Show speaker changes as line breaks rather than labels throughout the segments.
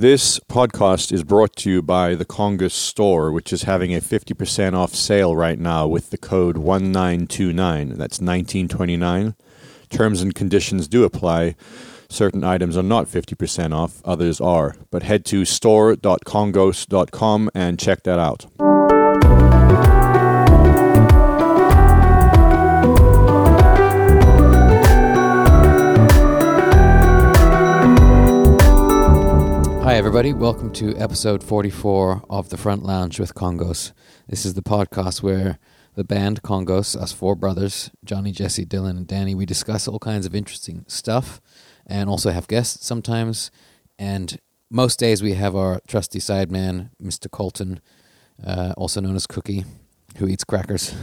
This podcast is brought to you by the Kongos store, which is having a 50% off sale right now with the code 1929. That's 1929. Terms and conditions do apply. Certain items are not 50% off, others are. But head to store.kongos.com and check that out.
Hi, everybody. Welcome to episode 44 of The Front Lounge with Kongos. This is the podcast where the band Kongos, us four brothers, Johnny, Jesse, Dylan, and Danny, we discuss all kinds of interesting stuff and also have guests sometimes. And most days we have our trusty sideman, Mr. Colton, uh, also known as Cookie, who eats crackers.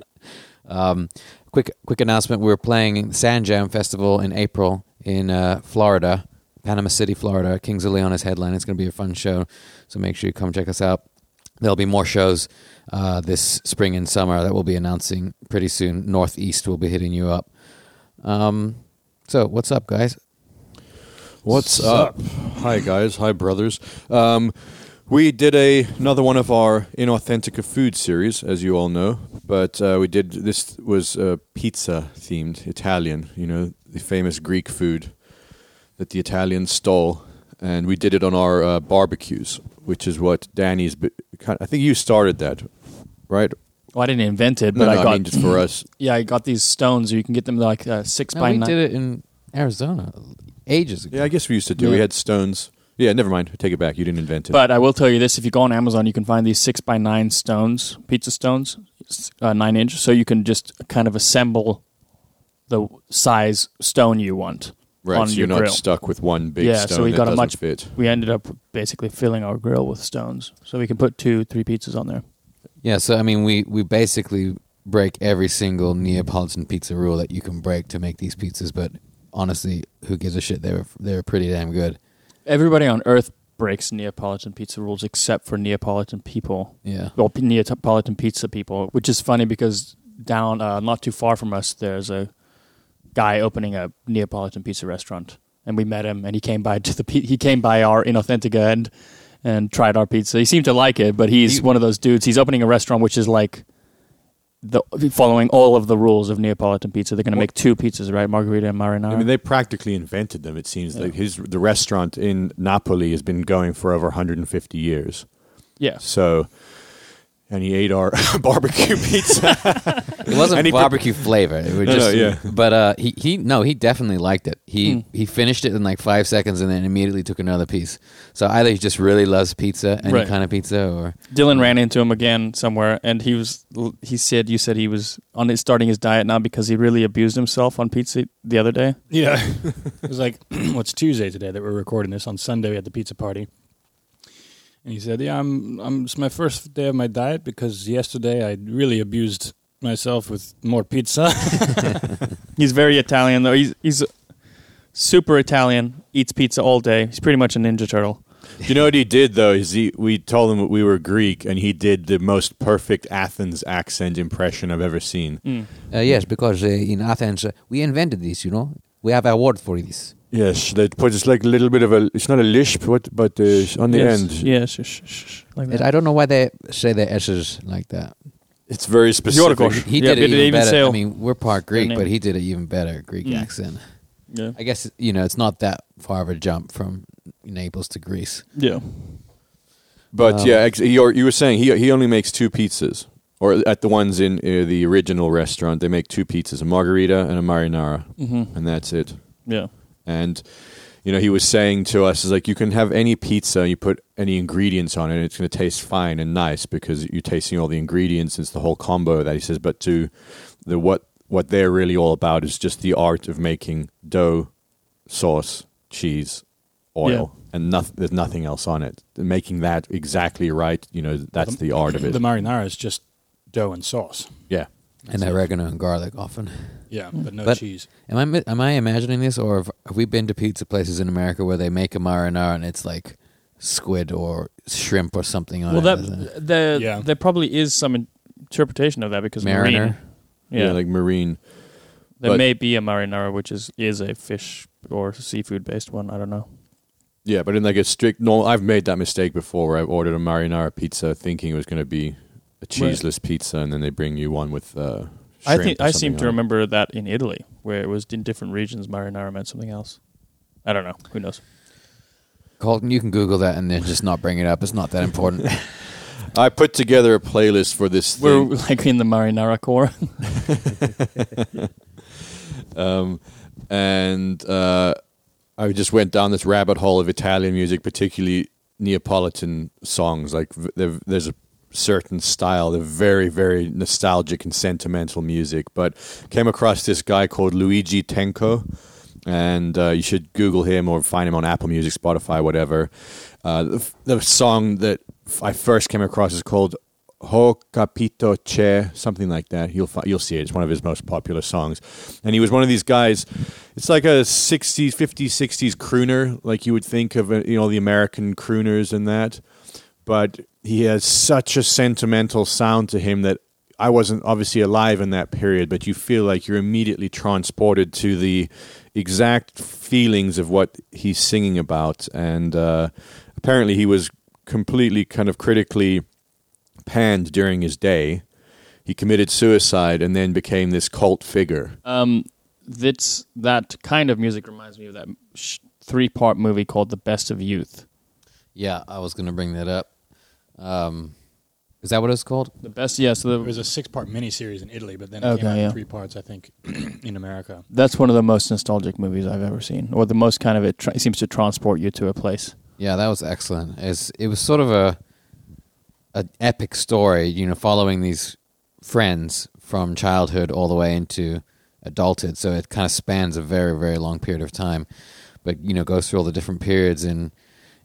um, quick, quick announcement: we're playing Sand Jam Festival in April in uh, Florida, Panama City, Florida. Kings of Leon is headline. It's going to be a fun show, so make sure you come check us out. There'll be more shows uh, this spring and summer that we'll be announcing pretty soon. Northeast will be hitting you up. Um, so, what's up, guys?
What's up? Hi guys, hi brothers. Um, we did a another one of our inauthentica food series, as you all know. But uh, we did this was uh, pizza themed Italian. You know the famous Greek food that the Italians stole, and we did it on our uh, barbecues, which is what Danny's. bi- kind I think you started that, right?
Well, I didn't invent it, but
no,
I got
I mean just for us.
yeah, I got these stones. You can get them like uh, six
No,
by
we
nine.
did it in Arizona ages ago.
Yeah, I guess we used to do. We had stones. Yeah, never mind. Take it back. You didn't invent it.
But I will tell you this: if you go on Amazon, you can find these six by nine stones, pizza stones, uh, nine inch. So you can just kind of assemble the size stone you want
right,
on
so
your
you're not stuck with one big
Yeah,
stone
so we
that
got a
doesn't
much-
fit.
We ended up basically filling our grill with stones, so we can put two, three pizzas on there.
Yeah, so I mean, we we basically break every single Neapolitan pizza rule that you can break to make these pizzas. But honestly, who gives a shit? They were they were pretty damn good.
Everybody on Earth breaks Neapolitan pizza rules except for Neapolitan people.
Yeah,
well, P- Neapolitan pizza people, which is funny because down uh, not too far from us, there's a guy opening a Neapolitan pizza restaurant, and we met him, and he came by to the he came by our Inauthentica and and tried our pizza. He seemed to like it, but he's
He-
one of those dudes. He's opening a restaurant which is like the following all of the rules of Neapolitan pizza. They're going to make two pizzas, right? Margherita and marinara.
I mean, they practically invented them. It seems like his the restaurant in Napoli has been going for over 150 years.
yeah,
So, and he ate our barbecue pizza.
it wasn't
And he pre-
barbecue flavor. It was
No,
just,
no, yeah.
But uh, he he no, he definitely liked it. He
Mm.
he finished it in like five seconds and then immediately took another piece. So either he just really loves pizza, any
Right.
kind of pizza, or
Dylan ran into him again somewhere, and he was. He said, "You said he was on his, starting his diet now because he really abused himself on pizza the other day."
Yeah. it was like, what's Tuesday today that we're recording this? On Sunday, we had the pizza party. And he said, Yeah, I'm, I'm, it's my first day of my diet because yesterday I really abused myself with more pizza.
He's very Italian though. He's he's super Italian. Eats pizza all day. He's pretty much a ninja turtle.
Do you know what he did though? Is he? We told him we were Greek, and he did the most perfect Athens accent impression I've ever seen.
uh, yes, because uh, in Athens uh, we invented this. You know, we have a word for this.
Yes, they put just like a little bit of a. It's not a lisp, what, but uh, on the
yes,
end,
Yes, sh- sh- sh- like that.
I don't know why they say the s's like that.
it's very specific.
Yorgos.
He
Yeah,
did it
but
even
even
better.
say-
I mean, we're part Greek, but he did it even better Greek
Mm.
accent.
yeah.
I guess you know it's not that far of a jump from Naples to Greece.
Yeah.
But
Um,
yeah, ex- you you were saying he he only makes two pizzas, or at the ones in uh, the original restaurant, they make two pizzas: a margherita and a marinara,
Mm-hmm.
and that's it.
Yeah.
And you know, he was saying to us, "Is like you can have any pizza, you put any ingredients on it, and it's going to taste fine and nice because you're tasting all the ingredients. It's the whole combo that he says. But to the what what they're really all about is just the art of making dough, sauce, cheese, oil, and nothing. There's nothing else on it. Making that exactly right, you know, that's the art of it.
the marinara is just dough and sauce.
yeah.
And oregano and garlic often.
Yeah, mm. but no
But-
cheese.
Am I am I imagining this, or have, have we been to pizza places in America where they make a marinara and it's like squid or shrimp or something on
Well,
it?
that
isn't it?
the
Yeah.
there probably is some interpretation of that because
Mariner.
marine.
yeah,
Yeah,
like marine.
there
but-
may be a marinara which is is a fish or seafood based one. I don't know.
Yeah, but in like a strict no, I've made that mistake before where I've ordered a marinara pizza thinking it was going to be a cheeseless pizza, and then they bring you one with. Uh,
I think I seem to
on
remember that in Italy, where it was in different regions, marinara meant something else. I don't know. Who knows?
Colton, you can Google that and then just not bring it up. It's not that important.
I put together a playlist for this
We're
thing.
like in the marinara core.
um, and uh, I just went down this rabbit hole of Italian music, particularly Neapolitan songs. Like there's a certain style, they're very, very nostalgic and sentimental music. But came across this guy called Luigi Tenco, and uh, you should Google him or find him on Apple Music, Spotify, whatever. Uh, the, the song that I first came across is called Ho capito c'è, something like that. You'll fi- you'll see it. It's one of his most popular songs, and he was one of these guys. It's like a '60s, '50s, '60s crooner, like you would think of, uh, you know, the American crooners and that. But he has such a sentimental sound to him that I wasn't obviously alive in that period, but you feel like you're immediately transported to the exact feelings of what he's singing about. And uh, apparently, he was completely kind of critically panned during his day. He committed suicide and then became this cult figure.
Um, that's that kind of music reminds me of that sh- three-part movie called The Best of Youth.
yeah, I was going to bring that up. Um, is that what it's called?
The best, yeah. So
It was a six-part miniseries in Italy, but then it
Okay,
came out
yeah.
in three parts, I think, in America.
that's one of the most nostalgic movies I've ever seen, or the most kind of it, tra- it seems to transport you to a place.
Yeah, that was excellent. It's, it was sort of a an epic story, you know, following these friends from childhood all the way into adulthood. So it kind of spans a very, very long period of time, but you know, goes through all the different periods in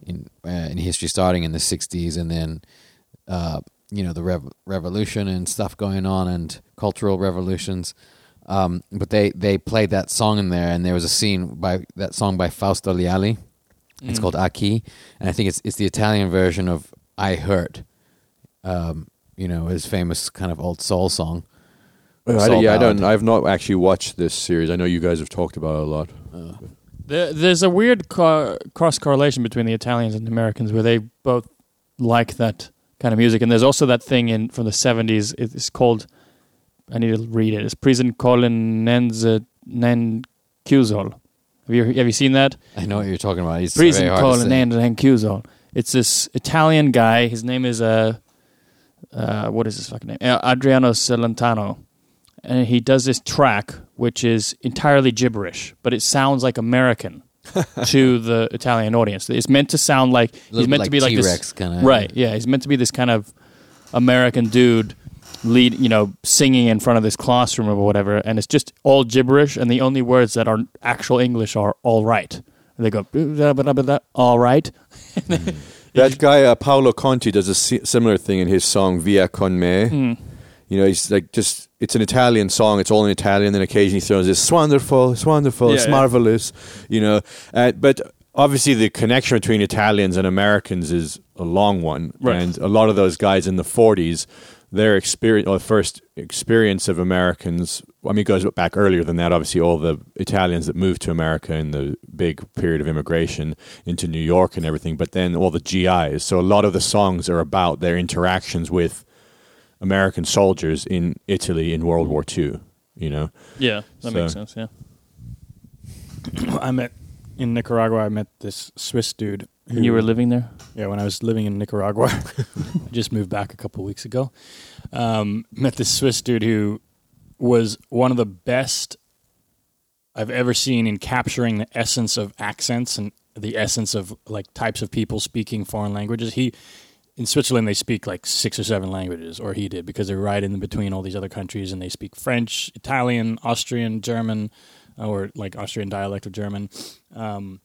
in uh, in history, starting in the '60s, and then uh, you know the rev- revolution and stuff going on, and cultural revolutions. Um, but they they played that song in there, and there was a scene by that song by Fausto Leali. It's
Mm.
called A chi, and I think it's it's the Italian version of "I Hurt." Um, you know, his famous kind of old soul song.
I,
Soul
yeah, I don't. I've not actually watched this series. I know you guys have talked about it a lot.
Uh,
There, there's a weird co- cross correlation between the Italians and the Americans, where they both like that kind of music. And there's also that thing in from the 70s. It's called. I need to read it. It's Prison Colonnenze Nen Chiusol. Have you have you seen that?
I know what you're talking about. He's
Prison
very hard to say.
Colonnenze Nen Chiusol. It's this Italian guy. His name is uh, uh what is his fucking name? Uh, Adriano Celentano. And he does this track which is entirely gibberish, but it sounds like American to the Italian audience. It's meant to sound like
A
he's meant
bit
to be like
T-Rex
this,
kind of
right? Yeah, he's meant to be this kind of American dude lead, you know, singing in front of this classroom or whatever, and it's just all gibberish, and the only words that are actual English are "all right." And they go "Blah, blah, blah, blah, "all right."
That guy uh, Paolo Conte does a si- similar thing in his song "Via con me."
Mm.
You know, he's like just. It's an Italian song. It's all in Italian. Then occasionally he throws this "It's wonderful, it's wonderful, it's
Yeah, yeah.
marvelous." You know, uh, but obviously the connection between Italians and Americans is a long one,
Right.
and a lot of those guys in the '40s, their experience, or first experience of Americans. I mean, it goes back earlier than that. Obviously, all the Italians that moved to America in the big period of immigration into New York and everything, but then all the GIs. So a lot of the songs are about their interactions with American soldiers in Italy in World War II. You know,
Yeah, that
So-
makes sense. Yeah.
I met in Nicaragua. I met this Swiss dude.
And you were living there.
Yeah, when I was living in Nicaragua, I just moved back a couple weeks ago. Um, met this Swiss dude who was one of the best I've ever seen in capturing the essence of accents and the essence of like types of people speaking foreign languages. He in Switzerland they speak like six or seven languages, or he did because they're right in between all these other countries, and they speak French, Italian, Austrian, German, or like Austrian dialect of German. Um,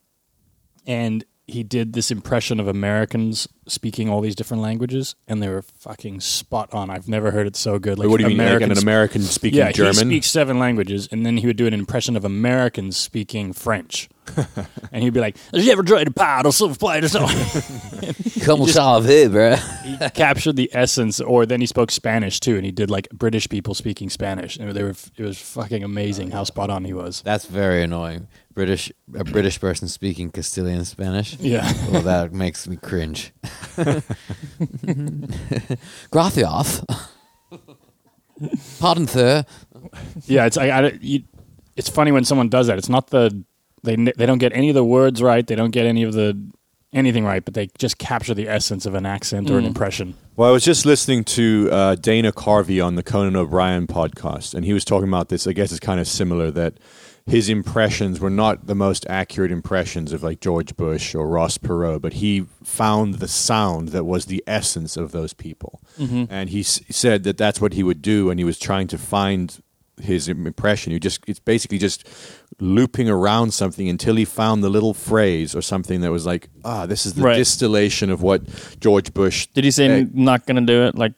and he did this impression of Americans speaking all these different languages, and they were fucking spot on. I've never heard it so good. Like
what do you mean, like an American speaking
yeah,
German?
he speaks seven languages, and then he would do an impression of Americans speaking French, and he'd be like, "Have you ever tried a or silver plate or something?"
Como salve, bro.
he captured the essence, or then he spoke Spanish too, and he did like British people speaking Spanish, and they were it was fucking amazing how spot on he was.
That's very annoying. British a British person speaking Castilian Spanish.
Yeah,
Well, that makes me cringe. Gracias. Pardon, sir.
yeah. It's I, I you, it's funny when someone does that. It's not the they they don't get any of the words right, they don't get any of the anything right, but they just capture the essence of an accent or an
Mm.
impression.
Well, I was just listening to uh, Dana Carvey on the Conan O'Brien podcast, and he was talking about this. I guess it's kind of similar that his impressions were not the most accurate impressions of like George Bush or Ross Perot, but he found the sound that was the essence of those people, and he s- said that that's what he would do, and he was trying to find his impression. You just it's basically just looping around something until he found the little phrase or something that was like, ah, this is the
Right.
distillation of what George Bush
Did he say
Hey.
not gonna do it? Like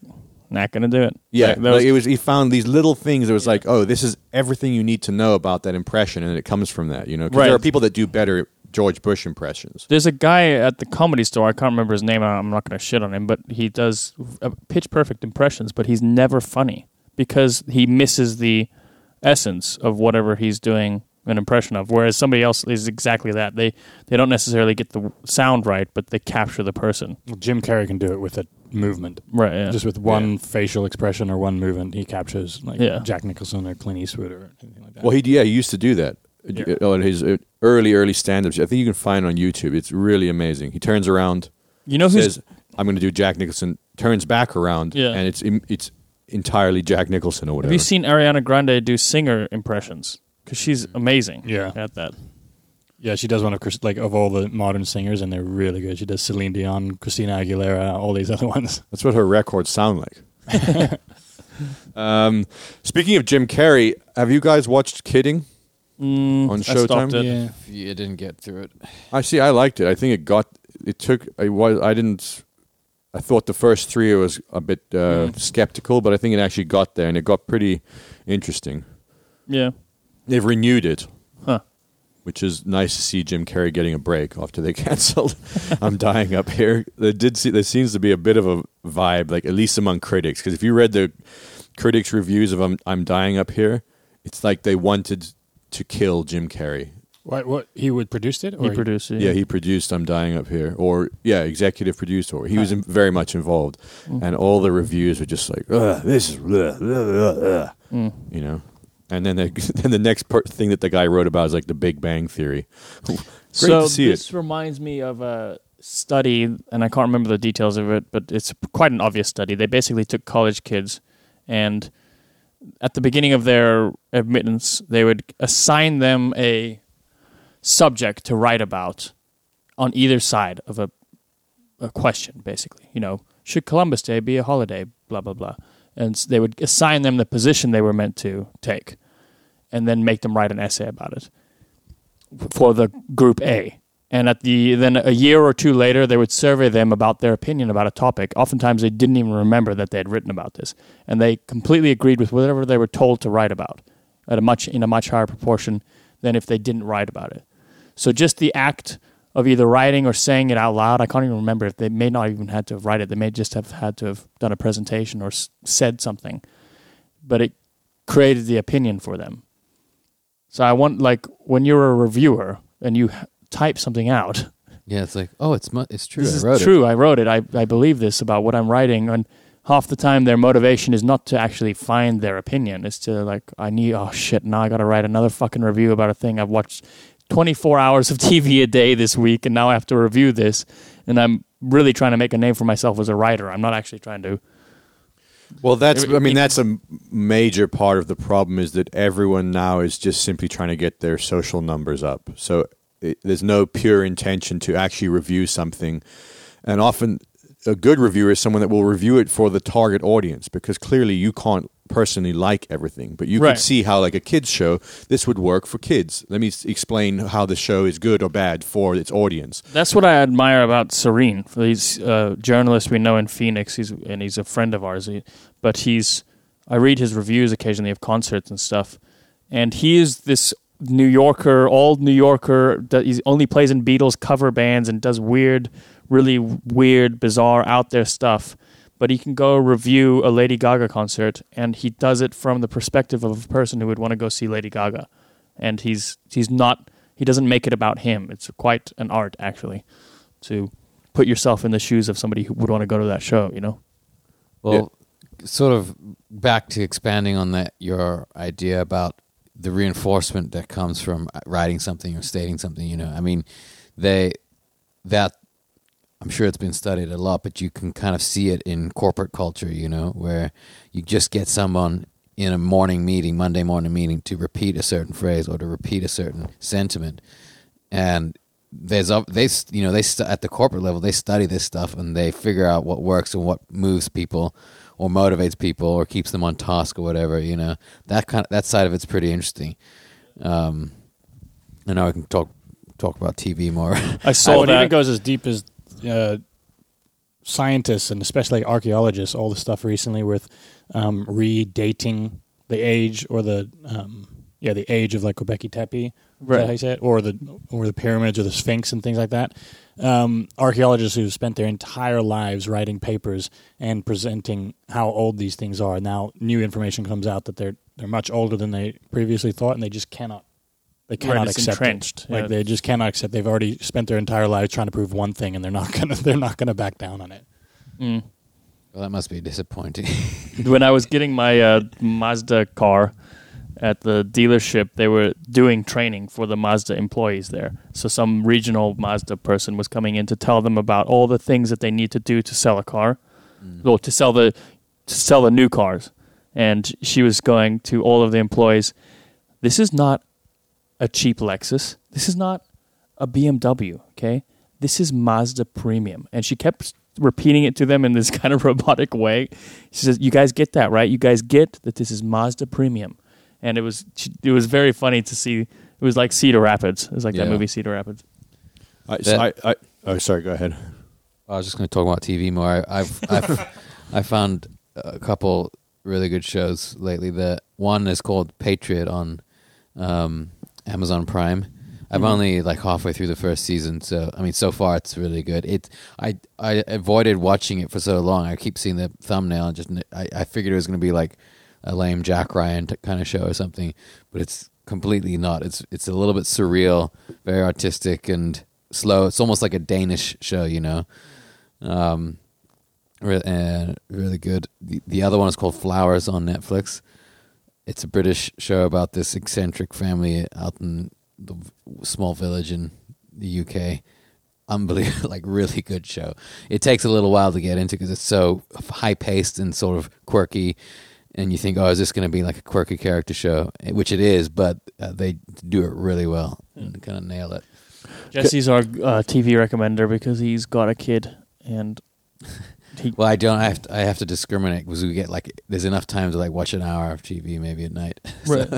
not gonna do it?
Yeah,
Like,
like it was. He found these little things. It was like, oh, this is everything you need to know about that impression, and it comes from that. You know, 'Cause there
Right.
are people that do better George Bush impressions.
There's a guy at the comedy store. I can't remember his name. I'm not going to shit on him, but he does uh, pitch perfect impressions. But he's never funny because he misses the essence of whatever he's doing an impression of. Whereas somebody else is exactly that. They they don't necessarily get the sound right, but they capture the person.
Well, Jim Carrey can do it with a movement.
Right. Yeah.
Just with one facial expression or one movement, he captures like
Yeah.
Jack Nicholson or Clint Eastwood or anything like that.
Well, he yeah, he used to do that.
Yeah.
Uh, On his uh, early early stand-ups, I think you can find it on YouTube. It's really amazing. He turns around,
you know who's
says, "I'm going to do Jack Nicholson," turns back around,
Yeah.
and it's it's entirely Jack Nicholson or whatever.
Have you seen Ariana Grande do singer impressions? Because she's
Mm.
amazing
Yeah.
at that.
yeah, she does one of Chris, like of all the modern singers, and they're really good. She does Celine Dion, Christina Aguilera, all these other ones.
That's what her records sound like. um, speaking of Jim Carrey, have you guys watched Kidding?
Mm,
On
I stopped
Showtime?
it.
Yeah,
You didn't get through it.
I see. I liked it. I think it got. It took. I was. I didn't. I thought the first three I was a bit uh,
Mm.
skeptical, but I think it actually got there, and it got pretty interesting.
Yeah.
They've renewed it,
Huh.
which is nice to see Jim Carrey getting a break after they canceled. I'm dying up here. There did. See, there seems to be a bit of a vibe, like at least among critics, because if you read the critics' reviews of I'm, I'm dying up here, it's like they wanted to kill Jim Carrey.
what? What? He would produced it, or
He produced it.
Yeah, he produced "I'm Dying Up Here," or yeah, executive produced, or he was in, very much involved,
Mm.
and all the reviews were just like, Ugh, "This is," ugh, ugh, ugh, ugh,"
Mm.
you know. And then the then the next part, thing that the guy wrote about is like the Big Bang Theory. Great
so
to see
this
it.
reminds me of a study, and I can't remember the details of it, but it's quite an obvious study. They basically took college kids, and at the beginning of their admittance, they would assign them a subject to write about on either side of a a question, basically. You know, should Columbus Day be a holiday? Blah blah blah, and they would assign them the position they were meant to take, and then make them write an essay about it for the group A. And at the then a year or two later, they would survey them about their opinion about a topic. Oftentimes, they didn't even remember that they had written about this, and they completely agreed with whatever they were told to write about, at a much in a much higher proportion than if they didn't write about it. So just the act of either writing or saying it out loud, I can't even remember if they may not even had to have write it. They may just have had to have done a presentation or s- said something, but it created the opinion for them. So I want like when you're a reviewer and you h- type something out.
Yeah, it's like, oh, it's mu- it's true.
This
I
is
wrote it.
true. I wrote it. I I believe this about what I'm writing, and half the time their motivation is not to actually find their opinion. It's to like I need oh shit now I got to write another fucking review about a thing I've watched 24 hours of TV a day this week, and now I have to review this, and I'm really trying to make a name for myself as a writer. I'm not actually trying to.
Well, that's. I mean, that's a major part of the problem is that everyone now is just simply trying to get their social numbers up. So it, there's no pure intention to actually review something, and often a good reviewer is someone that will review it for the target audience because clearly you can't personally like everything, but you
Right.
could see how, like a kids show, this would work for kids. Let me s- explain how the show is good or bad for its audience.
That's what I admire about Serene. He's a journalist we know in Phoenix. He's and he's a friend of ours. He, but he's I read his reviews occasionally of concerts and stuff, and he is this New Yorker, old New Yorker. That he only plays in Beatles cover bands and does weird, really weird, bizarre, out there stuff. But he can go review a Lady Gaga concert, and he does it from the perspective of a person who would want to go see Lady Gaga, and he's he's not he doesn't make it about him. It's quite an art actually to put yourself in the shoes of somebody who would want to go to that show. You know,
Well, sort of back to expanding on that, your idea about the reinforcement that comes from uh, writing something or stating something. You know, I mean, they that I'm sure it's been studied a lot, but you can kind of see it in corporate culture. You know, where you just get someone in a morning meeting, Monday morning meeting, to repeat a certain phrase or to repeat a certain sentiment, and there's they you know they st- at the corporate level they study this stuff and they figure out what works and what moves people or motivates people or keeps them on task or whatever you know that kind of that side of it's pretty interesting um and now I can talk talk about TV more
I saw
it
that.
even goes as deep as uh, scientists and especially archaeologists. All the stuff recently with um, redating the age or the um, yeah the age of like Göbekli Tepe.
Right.
how you say it? Or the or the pyramids or the Sphinx and things like that. Um, archaeologists who've spent their entire lives writing papers and presenting how old these things are. Now new information comes out that they're they're much older than they previously thought, and they just cannot they cannot
Right, it's
accept it.
entrenched.
Like
yeah.
they just cannot accept. They've already spent their entire lives trying to prove one thing, and they're not gonna. They're not gonna back down on it.
Mm.
well that must be disappointing
when I was getting my uh, Mazda car at the dealership, they were doing training for the Mazda employees there. So some regional Mazda person was coming in to tell them about all the things that they need to do to sell a car, or to sell the to sell the new cars. And she was going to all of the employees. This is not a cheap Lexus. This is not a BMW. Okay, this is Mazda Premium. And she kept repeating it to them in this kind of robotic way. She says, "You guys get that, right? You guys get that this is Mazda Premium." And it was it was very funny to see. It was like Cedar Rapids. It was like that movie Cedar Rapids.
I, so I,
That-
I, oh, sorry, go ahead.
I was just going to talk about TV more. I, I've I've I found a couple really good shows lately. The one is called Patriot on um, Amazon Prime. I'm
Mhm.
only like halfway through the first season, so I mean, so far it's really good. It I I avoided watching it for so long. I keep seeing the thumbnail and just I, I figured it was going to be like a lame Jack Ryan t- kind of show or something, but it's completely not. It's it's a little bit surreal, very artistic and slow. It's almost like a Danish show, you know. Um, and really good. The, the other one is called Flowers on Netflix. It's a British show about this eccentric family out in the small village in the UK. Unbelievable, like really good show. It takes a little while to get into because it's so high paced and sort of quirky. And you think, oh, is this going to be like a quirky character show? Eh, Which it is, but uh, they do it really well and kind of nail it.
Jesse's our uh, TV recommender because he's got a kid and he
Well, I don't. I have to, I have to discriminate because we get like there's enough time to like watch an hour of TV maybe at night.
Right.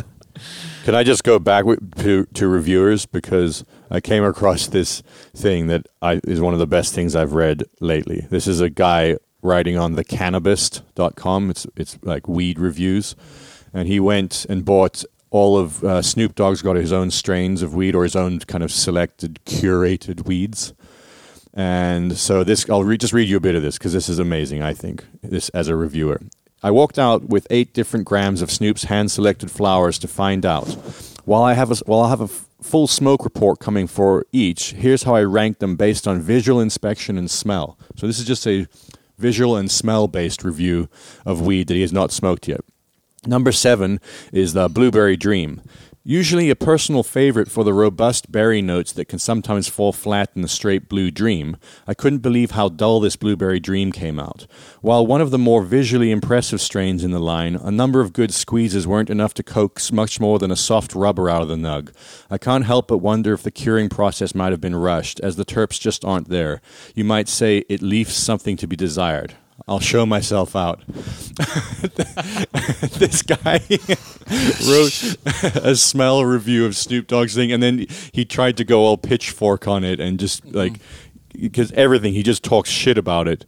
Can I just go back to to reviewers because I came across this thing that I, is one of the best things I've read lately. This is a guy writing on thecannabist.com. It's it's like weed reviews, and he went and bought all of uh, Snoop Dogg's got his own strains of weed or his own kind of selected curated weeds. And so this, I'll re- just read you a bit of this because this is amazing. I think this as a reviewer. I walked out with eight different grams of Snoop's hand-selected flowers to find out. While I have a, while I have a f- full smoke report coming for each, here's how I rank them based on visual inspection and smell. So this is just a visual and smell-based review of weed that he has not smoked yet. Number seven is the Blueberry Dream. Usually a personal favorite for the robust berry notes that can sometimes fall flat in the straight blue dream, I couldn't believe how dull this Blueberry Dream came out. While one of the more visually impressive strains in the line, a number of good squeezes weren't enough to coax much more than a soft rubber out of the nug. I can't help but wonder if the curing process might have been rushed, as the terps just aren't there. You might say it leaves something to be desired. I'll show myself out. this guy wrote a smell review of Snoop Dogg's thing, and then he tried to go all pitchfork on it and just like because everything he just talks shit about it.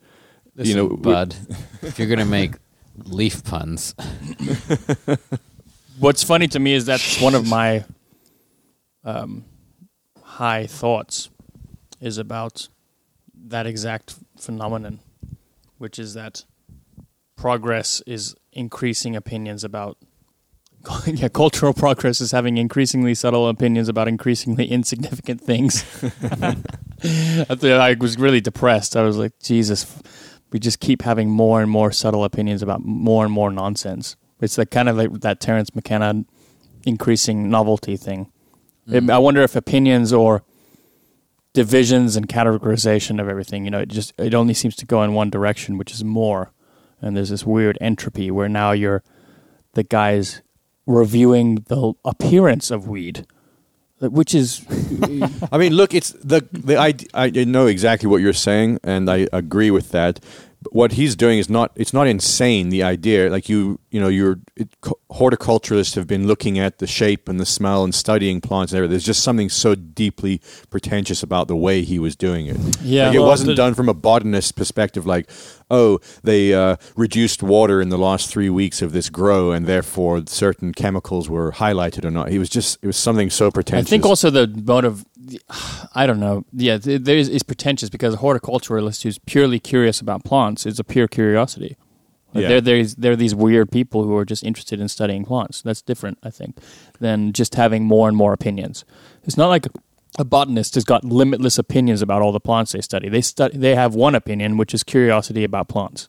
Listen,
you know,
bud, if you're gonna make leaf puns,
What's funny to me is that's one of my um, high thoughts is about that exact phenomenon, which is that progress is increasing opinions about. Yeah, cultural progress is having increasingly subtle opinions about increasingly insignificant things. I was really depressed. I was like, Jesus, we just keep having more and more subtle opinions about more and more nonsense. It's like kind of like that Terence McKenna increasing novelty thing. It- mm. I wonder if opinions or divisions and categorization of everything, you know, it just it only seems to go in one direction, which is more. And there's this weird entropy where now you're the guys reviewing the appearance of weed, which is
I mean, look, it's the the I, I know exactly what you're saying, and I agree with that. What he's doing is not it's not insane. The idea, like you you know, your it, horticulturalists have been looking at the shape and the smell and studying plants and everything. There's just something so deeply pretentious about the way he was doing it.
Yeah.
Like, it
Well,
wasn't
the-
done from a botanist perspective. Like, oh, they uh, reduced water in the last three weeks of this grow, and therefore certain chemicals were highlighted or not. He was just it was something so pretentious.
I think also the motive, I don't know. Yeah, there is, is pretentious because a horticulturalist who's purely curious about plants is a pure curiosity. Like
Yeah.
There, there's, there are these weird people who are just interested in studying plants. That's different, I think, than just having more and more opinions. It's not like a botanist has got limitless opinions about all the plants they study. They study, they have one opinion, which is curiosity about plants.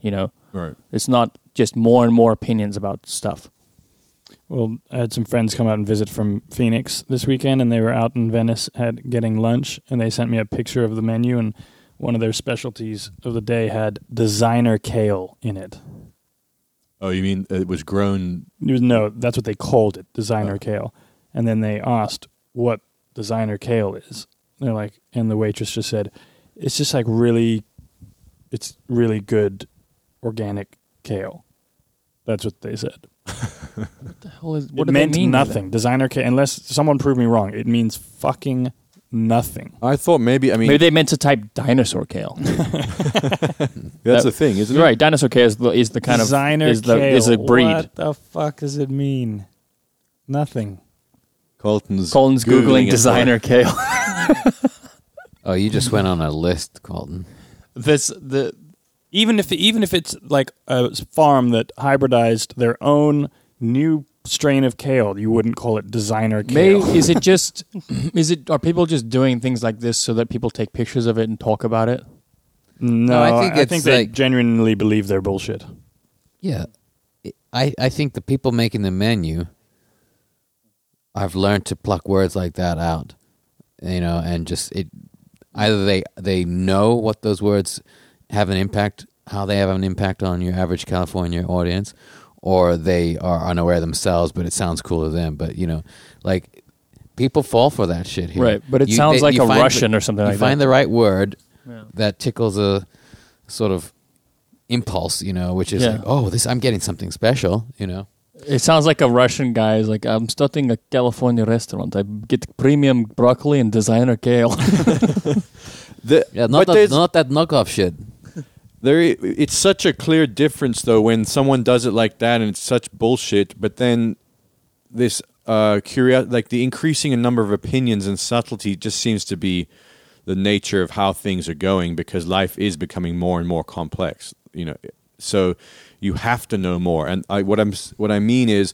You know,
right.
it's not just more and more opinions about stuff.
Well, I had some friends come out and visit from Phoenix this weekend, and they were out in Venice had getting lunch, and they sent me a picture of the menu, and one of their specialties of the day had designer kale in it.
Oh, you mean it was grown?
No, that's what they called it, designer
Oh.
kale. And then they asked what designer kale is. They're like, and the waitress just said, "It's just like really, it's really good organic kale." That's what they said.
What the hell is?
it
What do they
meant
mean by
nothing. Designer kale, unless someone proved me wrong, it means fucking nothing.
I thought maybe. I mean,
Maybe they meant to type dinosaur kale.
that's the thing, isn't it?
right. Dinosaur kale is the, is the kind
designer
of is the
kale.
is a breed.
What the fuck does it mean? Nothing.
Colton's
Colin's googling,
it
designer kale.
oh, you just went on a list, Colton.
this the
even if even if it's like a farm that hybridized their own new strain of kale, you wouldn't call it designer
may
kale.
is it just is it are people just doing things like this so that people take pictures of it and talk about it?
no,
I think
I
it's
think they
like-
genuinely believe they're bullshit.
Yeah, I I think the people making the menu, I've learned to pluck words like that out, you know, and just it. Either they they know what those words have an impact, how they have an impact on your average California audience, or they are unaware themselves, but it sounds cool to them. But you know, like people fall for that shit here,
Right, but it
You-
sounds
they-
like a
find the-
Russian or something
you
like
find
that.
the right word
Yeah.
that tickles a sort of impulse, you know, which is
Yeah.
like, oh, this I'm getting something special, you know.
It sounds like a Russian guy is like, I'm starting a California restaurant. I get premium broccoli and designer kale.
The-
Yeah, not that, not that knockoff shit.
There, it's such a clear difference though when someone does it like that and it's such bullshit. But then this uh, curiosity, like the increasing in number of opinions and subtlety, just seems to be the nature of how things are going because life is becoming more and more complex. You know, so you have to know more. And I, what I'm what I mean is.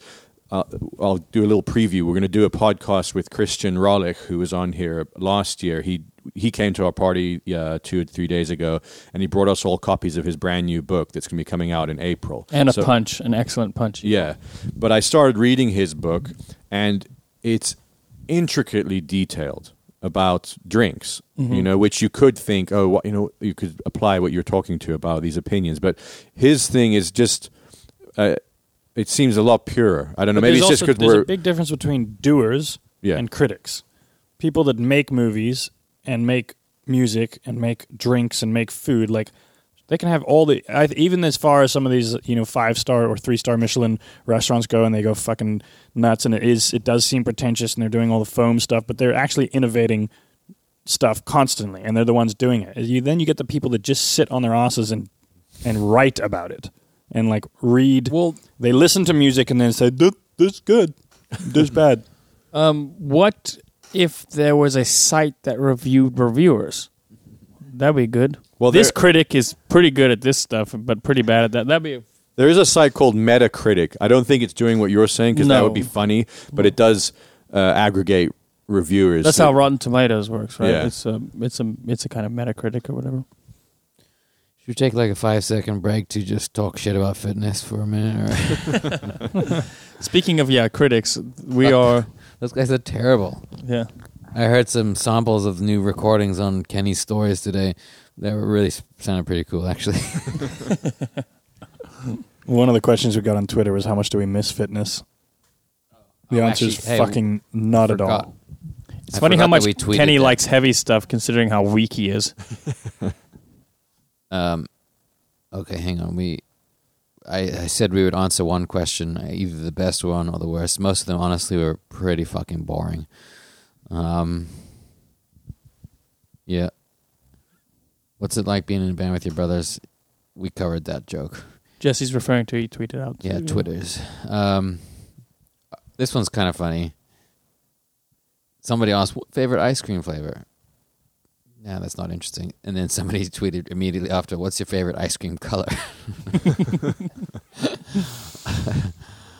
Uh, I'll do a little preview. We're going to do a podcast with Christian Rolich, who was on here last year. He he came to our party uh, two or three days ago, and he brought us all copies of his brand new book that's going to be coming out in April.
and a
So-
punch, an excellent punch.
yeah, but I started reading his book, and it's intricately detailed about drinks. You know, which you could think, oh, what, you know, you could apply what you're talking to about these opinions, but his thing is just. Uh, it seems a lot purer. I don't know.
But
Maybe it's just because
there's
we're
a big difference between doers
Yeah.
and critics. People that make movies and make music and make drinks and make food, like They can have all the I, even as far as some of these you know five star or three star Michelin restaurants go, and they go fucking nuts. And it is it does seem pretentious, and they're doing all the foam stuff, but they're actually innovating stuff constantly, and they're the ones doing it. You, then you get the people that just sit on their asses and and write about it and like read.
Well,
They listen to music and then say this, this is good, this is bad.
um, what if there was a site that reviewed reviewers? That'd be good.
Well,
this
there-
critic is pretty good at this stuff, but pretty bad at that. That'd be.
There is a site called Metacritic. I don't think it's doing what you're saying because that
No.
would be funny, but it does uh, aggregate reviewers.
That's how Rotten Tomatoes works, right?
Yeah.
It's a, it's a, it's a kind of Metacritic or whatever.
Should we take like a five second break to just talk shit about fitness for a minute? Or
Speaking of yeah, critics, we are
those guys are terrible.
yeah.
I heard some samples of new recordings on Kenny's stories today. They were really s- sounded pretty cool, actually.
One of the questions we got on Twitter was how much do we miss fitness? The
Oh,
answer is
actually, hey,
fucking not at
forgot.
all.
It's
I
funny
forgot
how
that
much
we tweeted
Kenny
that.
likes heavy stuff, considering how weak he is.
Um, okay, hang on. We, I, I said we would answer one question, either the best one or the worst. Most of them, honestly, were pretty fucking boring. Um, yeah. What's it like being in a band with your brothers? We covered that joke.
Jesse's referring to he tweeted out.
Yeah, Twitters. Um, this one's kind of funny. Somebody asked, favorite ice cream flavor?" Yeah, that's not interesting. And then somebody tweeted immediately after, "What's your favorite ice cream color?"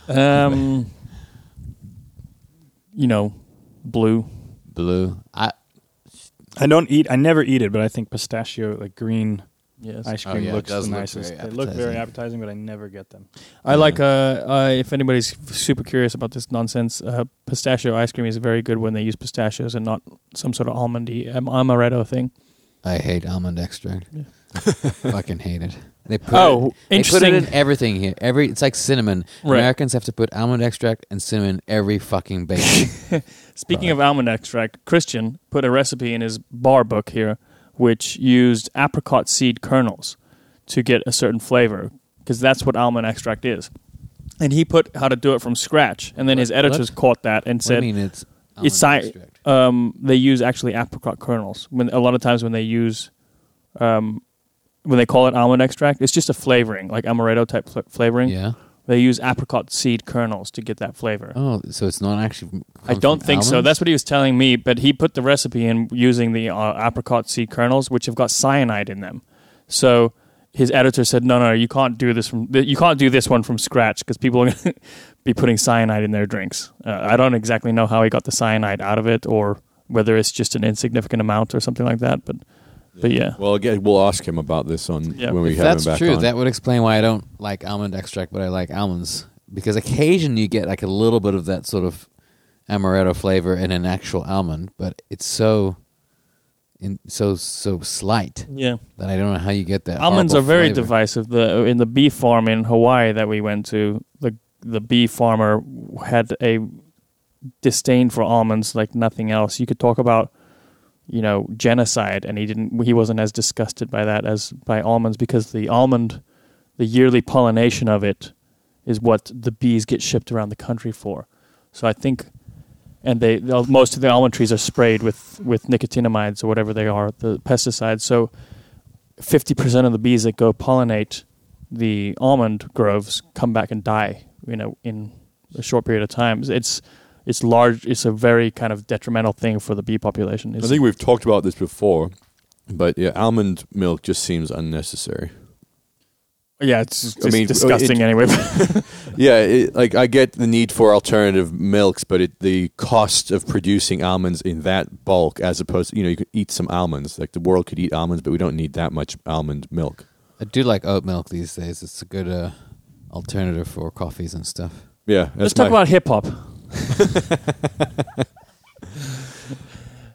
Um, you know, blue.
Blue. I
I don't eat. I never eat it, but I think pistachio, like green
Yes,
ice
Oh,
cream,
yeah, it
looks
does
the
look
nicest.
very
They look very
appetizing.
appetizing, but I never get them.
I like. Uh, uh, if anybody's super curious about this nonsense, uh, pistachio ice cream is very good when they use pistachios and not some sort of almondy um, amaretto thing.
I hate almond extract.
Yeah.
Fucking hate it. They put
Oh,
it, they put
interesting.
it in everything here. Every it's like cinnamon.
Right.
Americans have to put almond extract and cinnamon every fucking bacon.
Speaking of almond extract, Christian put a recipe in his bar book here, which used apricot seed kernels to get a certain flavor, because that's what almond extract is. And he put how to do it from scratch, and then his
What-
editors caught that and
What
said,
mean it's almond
It's
extract?
um, they use actually apricot kernels. When a lot of times when they use, um, when they call it almond extract, it's just a flavoring, like amaretto type fl- flavoring.
Yeah.
They use apricot seed kernels to get that flavor.
Oh, so it's not actually.
I don't think so. That's what he was telling me. But he put the recipe in using the uh, apricot seed kernels, which have got cyanide in them. So his editor said, "No, no, you can't do this from you can't do this one from scratch because people are going to be putting cyanide in their drinks." Uh, I don't exactly know how he got the cyanide out of it, or whether it's just an insignificant amount or something like that. But but yeah,
Well, again, we'll ask him about this on
Yeah.
when we
If
have
that's
him back That's
true,
on.
that would explain why I don't like almond extract, but I like almonds because occasionally you get like a little bit of that sort of amaretto flavor in an actual almond, but it's so in so so slight
yeah.
that I don't know how you get that.
Almonds are
horrible
very
flavor.
divisive. The in the bee farm in Hawaii that we went to, the the bee farmer had a disdain for almonds like nothing else. You could talk about, you know, genocide, and he didn't. He wasn't as disgusted by that as by almonds because the almond, the yearly pollination of it, is what the bees get shipped around the country for. So I think. And they most of the almond trees are sprayed with, with nicotinamides or whatever they are, the pesticides. So fifty percent of the bees that go pollinate the almond groves come back and die. You know, in a short period of time. It's it's large. It's a very kind of detrimental thing for the bee population.
I think we've talked about this before, but yeah, almond milk just seems unnecessary.
yeah, it's, it's
I mean,
disgusting
it-
anyway.
Yeah, it, like I get the need for alternative milks, but it, the cost of producing almonds in that bulk, as opposed, to, you know, you could eat some almonds. Like the world could eat almonds, but we don't need that much almond milk.
I do like oat milk these days. It's a good uh, alternative for coffees and stuff.
Yeah,
Let's
that's
talk about hip hop.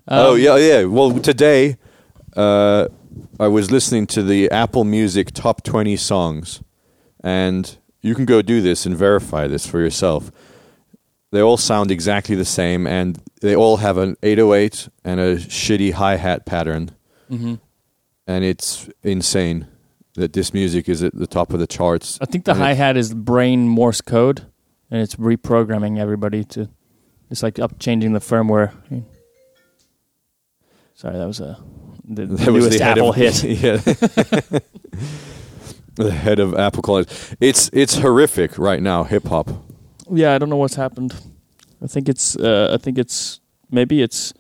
oh yeah, yeah. Well, today uh, I was listening to the Apple Music Top 20 songs, and you can go do this and verify this for yourself. They all sound exactly the same, and they all have an 808 and a shitty hi hat pattern,
mhm.
and it's insane. that this music is at the top of the charts.
I think the hi hat is brain Morse code, and it's reprogramming everybody to. It's like up changing the firmware. Sorry, that was a the, the
That was
newest
the
Apple
of,
hit.
Yeah. the head of Apple it. It's it's horrific right now. Hip hop.
Yeah, I don't know what's happened. I think it's. Uh, I think it's maybe it's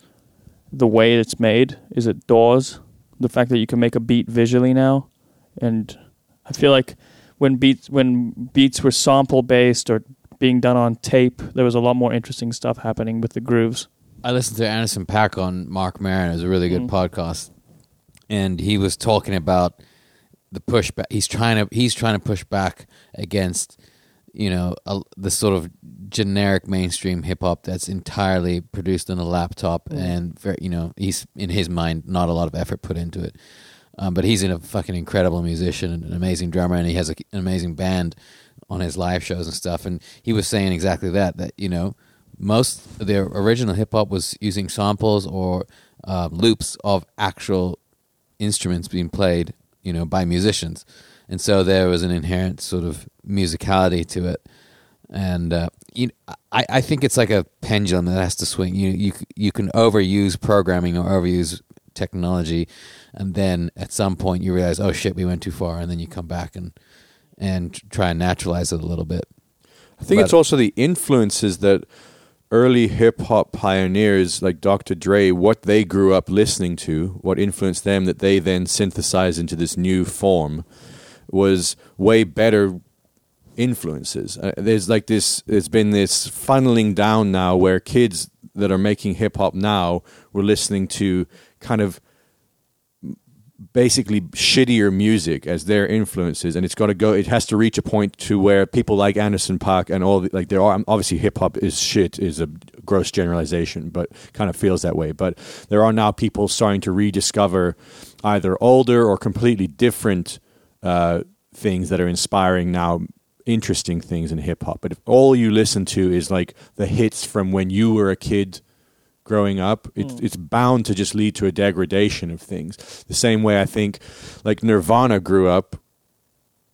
the way it's made. Is it DAWs? The fact that you can make a beat visually now, and I feel like when beats when beats were sample based or being done on tape, there was a lot more interesting stuff happening with the grooves.
I listened to Anderson .Paak on Marc Maron. It was a really good
Mm.
podcast, and he was talking about the pushback. He's trying to he's trying to push back against you know a, the sort of generic mainstream hip hop that's entirely produced on a laptop
Mm.
and very, you know he's in his mind not a lot of effort put into it. Um, but he's in a fucking incredible musician and an amazing drummer, and he has a, an amazing band on his live shows and stuff. And he was saying exactly that that you know most of the original hip hop was using samples or uh, loops of actual instruments being played, you know, by musicians, and so there was an inherent sort of musicality to it. And uh, you, I, I think it's like a pendulum that has to swing. You, you, you can overuse programming or overuse technology, and then at some point you realize, oh shit, we went too far, and then you come back and and try and naturalize it a little bit.
I think
But-
it's also the influences that early hip hop pioneers like Dr. Dre, what they grew up listening to, what influenced them that they then synthesized into this new form was way better influences. Uh, there's like this, there's been this funneling down now where kids that are making hip hop now were listening to kind of basically shittier music as their influences and it's got to go it has to reach a point to where people like Anderson .Paak and all the, like there are obviously hip hop is shit is a gross generalization but kind of feels that way. But there are now people starting to rediscover either older or completely different uh, things that are inspiring now interesting things in hip hop. But if all you listen to is like the hits from when you were a kid growing up, it's it's bound to just lead to a degradation of things. The same way I think, like Nirvana grew up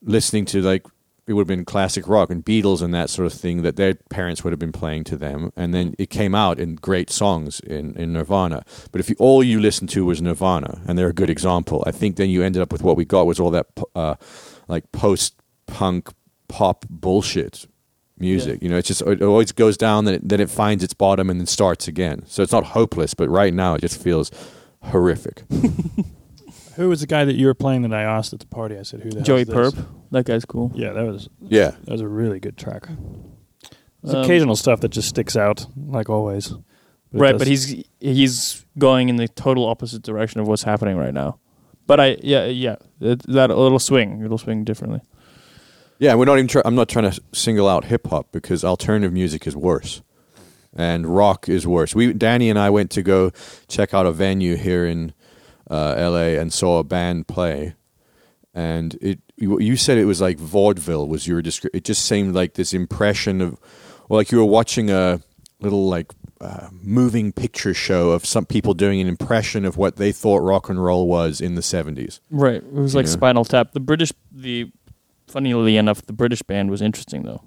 listening to like it would have been classic rock and Beatles and that sort of thing that their parents would have been playing to them, and then it came out in great songs in, in Nirvana. But if you, all you listened to was Nirvana, and they're a good example, I think then you ended up with what we got was all that uh, like post punk pop bullshit music. You know, it's just it always goes down, then it, then it finds its bottom and then starts again. So it's not hopeless, but right now it just feels horrific.
Who was the guy that you were playing that I asked at the party? I said, "Who the
Joey
is this?
Perp, that guy's cool.
Yeah, that was
Yeah,
that was a really good track. There's
Um,
occasional stuff that just sticks out, like always. it
right, but he's he's going in the total opposite direction of what's happening right now. But I yeah yeah that, that little swing it'll swing differently.
Yeah. We're not even. Try- I'm not trying to single out hip hop because alternative music is worse, and rock is worse. We Danny and I went to go check out a venue here in uh, L.A. and saw a band play, and it. You said it was like vaudeville. Was your descri- It just seemed like this impression of, well, like you were watching a little like uh, moving picture show of some people doing an impression of what they thought rock and roll was in the 70s.
Right, it was like
Yeah.
Spinal Tap. The British the funnily enough the British band was interesting though.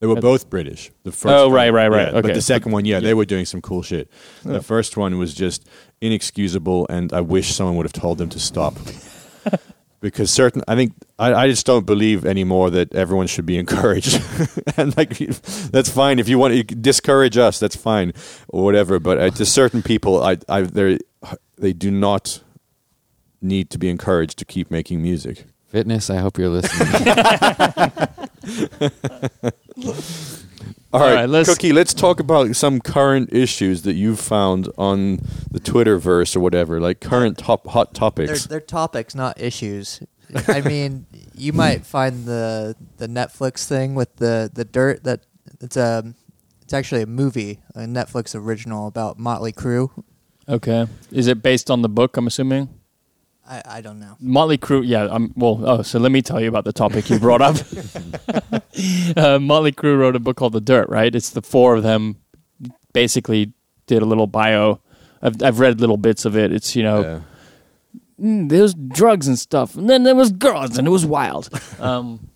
They were both British. The first
Oh, right, right, right.
yeah, But the second one, yeah, they were doing some cool shit.
Yeah.
The first one was just inexcusable, and I wish someone would have told them to stop. because certain, I think, I, I just don't believe anymore that everyone should be encouraged. and like, that's fine if you want to discourage us. That's fine, or whatever. But uh, to certain people, I, I, they, they do not need to be encouraged to keep making music.
Fitness, I hope you're listening.
All
All
right,
right, let's-
Cookie, let's talk about some current issues that you've found on the Twitterverse or whatever, like current top hot
They're,
topics.
they're topics, not issues. I mean, you might find the the Netflix thing with the the dirt that it's a it's actually a movie, a Netflix original about Motley Crue.
Okay, is it based on the book? I'm assuming.
I, I don't know.
Motley Crue, yeah. Um, well, oh, so let me tell you about the topic you brought up. uh, Motley Crue wrote a book called The Dirt, right? It's the four of them basically did a little bio. I've I've read little bits of it. It's you know
Yeah.
mm, there was drugs and stuff, and then there was girls, and it was wild. um,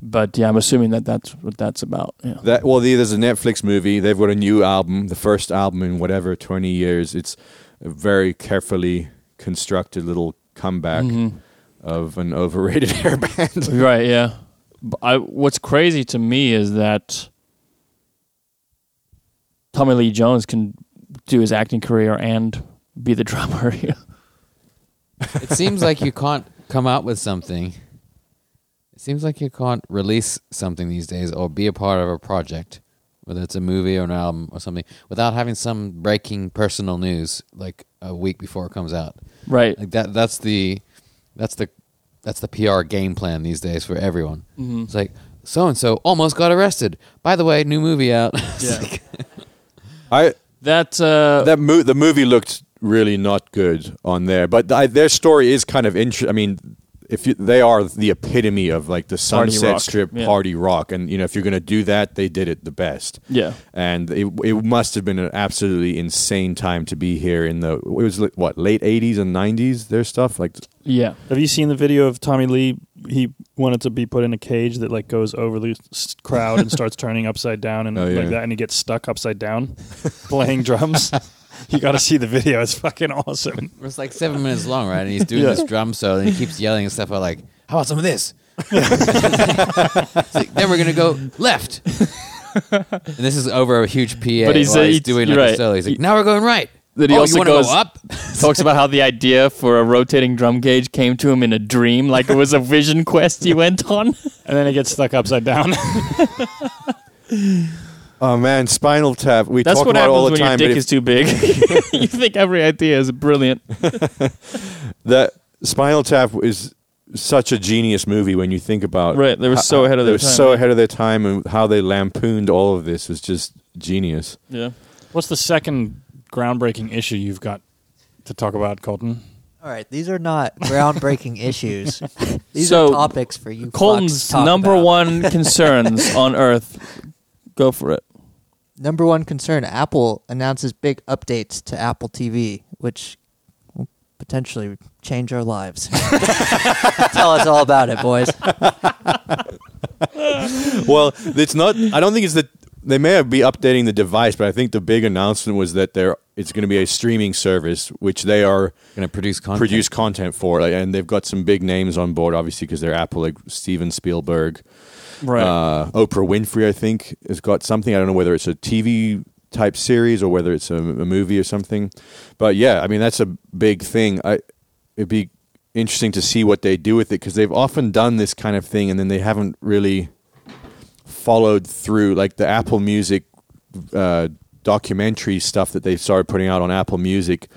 but yeah, I'm assuming that that's what that's about. Yeah.
That well, the- there's a Netflix movie. They've got a new album, the first album in whatever twenty years. It's very carefully constructed little comeback
Mhm.
of an overrated hair band.
Right. Yeah. But I, what's crazy to me is that Tommy Lee Jones can do his acting career and be the drummer.
It seems like you can't come out with something. It seems like you can't release something these days or be a part of a project, whether it's a movie or an album or something, without having some breaking personal news like a week before it comes out.
Right.
Like that. That's the that's the that's the PR game plan these days for everyone.
Mhm.
It's like so and so almost got arrested. By the way, new movie out. It's
Yeah.
like-
I
That uh,
that mo- the movie looked really not good on there, but I, their story is kind of interesting. I mean, if you, they are the epitome of like the Sunset
rock,
Strip
yeah.
party rock, and you know if you're going to do that, they did it the best.
yeah.
and it, it must have been an absolutely insane time to be here in the it was like, what late 80s and 90s their stuff like
Yeah.
Have you seen the video of Tommy Lee? He wanted to be put in a cage that like goes over the crowd and starts turning upside down and
Oh, yeah.
like that, and he gets stuck upside down playing drums. you got to see the video; it's fucking awesome.
It's like seven minutes long, right? And he's doing
Yeah.
this drum solo, and he keeps yelling and stuff out like, "How about some of this?" It's like, then we're gonna go left. and this is over a huge PA.
But he's,
while
uh,
he's
he's-
doing
you're
like a
right.
solo. He's like, "Now we're going right."
That he
oh,
also
you wanna
goes
go up.
talks about how the idea for a rotating drum gauge came to him in a dream, like it was a vision quest he went on.
And then he gets stuck upside down.
Oh man spinal tap we
That's
talk
what
about it all
happens
the
when your
time
dick
but
is too big. you think every idea is brilliant.
if that spinal tap is such a genius movie when you think about
Right, they were
ho-
so ahead of
they
their
were
time,
so
yeah.
ahead of their time and how they lampooned all of this was just genius
Yeah.
What's the second groundbreaking issue you've got to talk about, Colton?
All right, these are not groundbreaking issues. These
So,
are topics for you. fucks
Colton's
to talk
number
about.
one concerns on Earth. Go for it.
Number one concern: Apple announces big updates to Apple TV, which will potentially change our lives. Tell us all about it, boys.
well it's not i don't think it's that they may be updating the device but i think the big announcement was that there it's going to be a streaming service which they are
Gonna produce content.
produce content for, and they've got some big names on board, obviously, because they're Apple, like Steven Spielberg,
Right.
uh, Oprah Winfrey. I think has got something. I don't know whether it's a TV type series or whether it's a, a movie or something. But yeah, I mean that's a big thing. I it'd be interesting to see what they do with it because they've often done this kind of thing and then they haven't really followed through. Like the Apple Music uh, documentary stuff that they started putting out on Apple Music,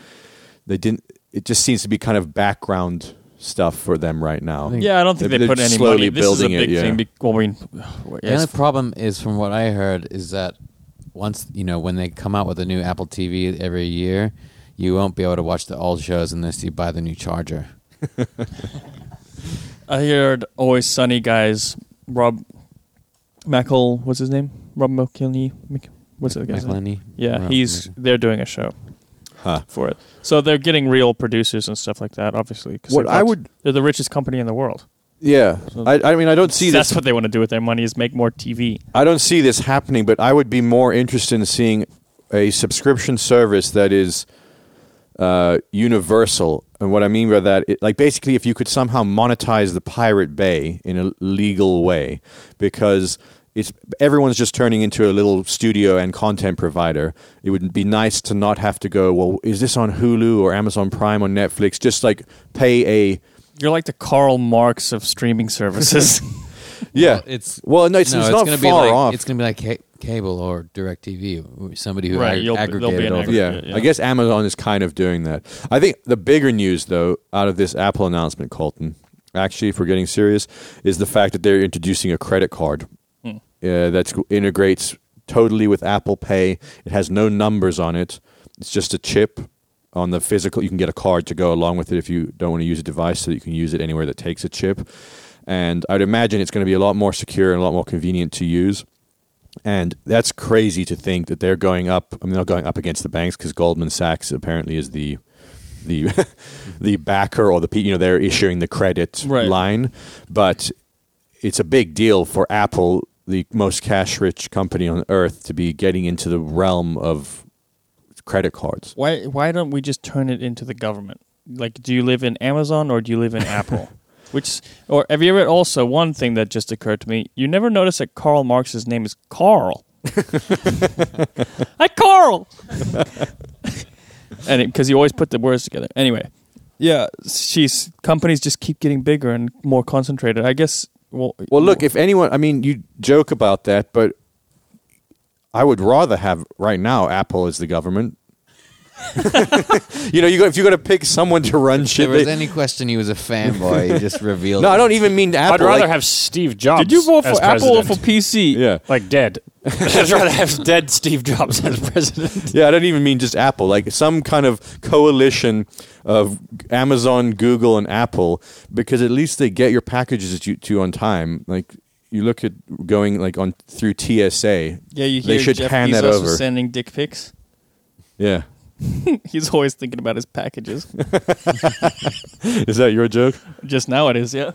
they didn't. It just seems to be kind of background stuff for them right now.
yeah, I don't think
They're-
they put any
slowly
money. This is a
building it,
big
yeah.
thing. Be- well, I mean,
The only problem is, from what I heard, is that once you know when they come out with a new Apple TV every year, you won't be able to watch the old shows unless you buy the new charger.
I heard Always Sunny guys. Rob Mackle, what's his name? Rob McKinney. What's the guy's?
McElhenney?
Yeah,
Rob
he's
McElhenney.
they're doing a show
Huh.
for it. So they're getting real producers and stuff like that. Obviously, 'cause
What I would,
they're the richest company in the world.
yeah, I, I mean, I don't see
That's
this.
what they want to do with their money is make more TV.
I don't see this happening, but I would be more interested in seeing a subscription service that is uh, universal. And what I mean by that, it, like basically, if you could somehow monetize the Pirate Bay in a legal way, because it's everyone's just turning into a little studio and content provider. It would be nice to not have to go. Well, is this on Hulu or Amazon Prime or Netflix? Just like pay a
You're like the Karl Marx of streaming services.
yeah.
Well, it's
Well, no, it's,
no,
it's,
it's
not
gonna
far
be like
off.
it's gonna be like ca- cable or DirecTV, somebody who
Right,
ag-
you'll- there'll be
aggregated
an
all the
aggregate.
yeah,
yeah.
I guess Amazon is kind of doing that. I think the bigger news, though, out of this Apple announcement, Colton, actually, if we're getting serious, is the fact that they're introducing a credit card. Uh, that integrates totally with Apple Pay. It has no numbers on it. It's just a chip on the physical. You can get a card to go along with it if you don't want to use a device, so that you can use it anywhere that takes a chip. And I'd imagine it's going to be a lot more secure and a lot more convenient to use. And that's crazy to think that they're going up. I mean, they're going up against the banks because Goldman Sachs apparently is the the the backer or the you know they're issuing the credit
Right.
line, but it's a big deal for Apple, the most cash rich company on earth, to be getting into the realm of credit cards.
Why why don't we just turn it into the government? Like, do you live in Amazon or do you live in Apple? Which or have you ever also one thing that just occurred to me? You never notice that Karl Marx's name is Carl. Hi, Carl. and because you always put the words together. Anyway, yeah, she's companies just keep getting bigger and more concentrated. I guess. Well,
Well, look, if anyone, I mean, you joke about that, but I would rather have right now Apple as the government. you know, you go, if you're going to pick someone to run
If
shit,
there was
they-
any question he was a fanboy, he just revealed.
no, I don't even mean Apple.
I'd rather
like-
have Steve Jobs.
did you vote
as
for Apple or
president.
for PC?
yeah,
like dead? I'd rather have dead Steve Jobs as president.
yeah. I don't even mean just Apple. Like some kind of coalition of Amazon, Google, and Apple, because at least they get your packages to you, to you on time. Like you look at going like on through TSA.
Yeah, you
They should
Jeff
hand
Bezos
that
was
over.
sending dick pics.
Yeah,
He's always thinking about his packages.
is that your joke?
Just now it is, yeah.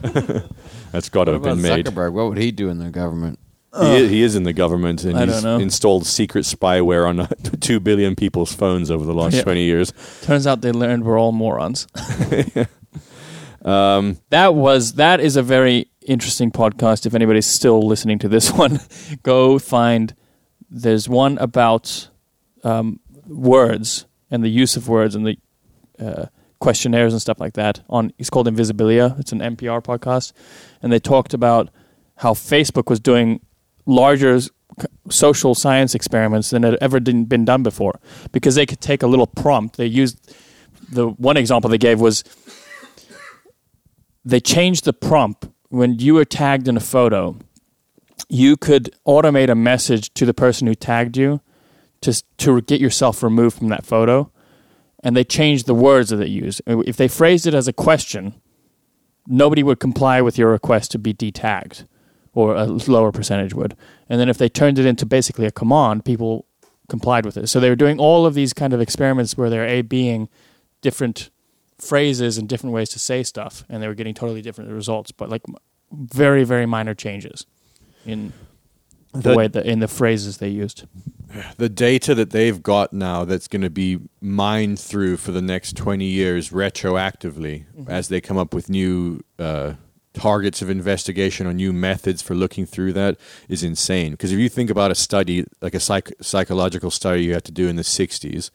That's got to have been made.
Zuckerberg? What would he do in the government?
He, is, he is in the government, and
I
he's
don't know.
installed secret spyware on uh, two billion people's phones over the last
Yeah.
twenty years.
Turns out they learned we're all morons.
Um,
That was that is a very interesting podcast. If anybody's still listening to this one, go find. There's one about um, words and the use of words and the uh, questionnaires and stuff like that. On it's called Invisibilia. It's an NPR podcast, and they talked about how Facebook was doing larger social science experiments than had ever been done before because they could take a little prompt. They used the one example they gave was they changed the prompt when you were tagged in a photo. You could automate a message to the person who tagged you to to get yourself removed from that photo, and they changed the words that they used. If they phrased it as a question, nobody would comply with your request to be detagged, or a lower percentage would. And then if they turned it into basically a command, people complied with it. So they were doing all of these kind of experiments where they're a being different phrases and different ways to say stuff, and they were getting totally different results. But like very very minor changes in the,
The-
way that in the phrases they used.
the data that they've got now that's going to be mined through for the next 20 years retroactively as they come up with new uh, targets of investigation or new methods for looking through that is insane. Because if you think about a study like a psych- psychological study you had to do in the 60s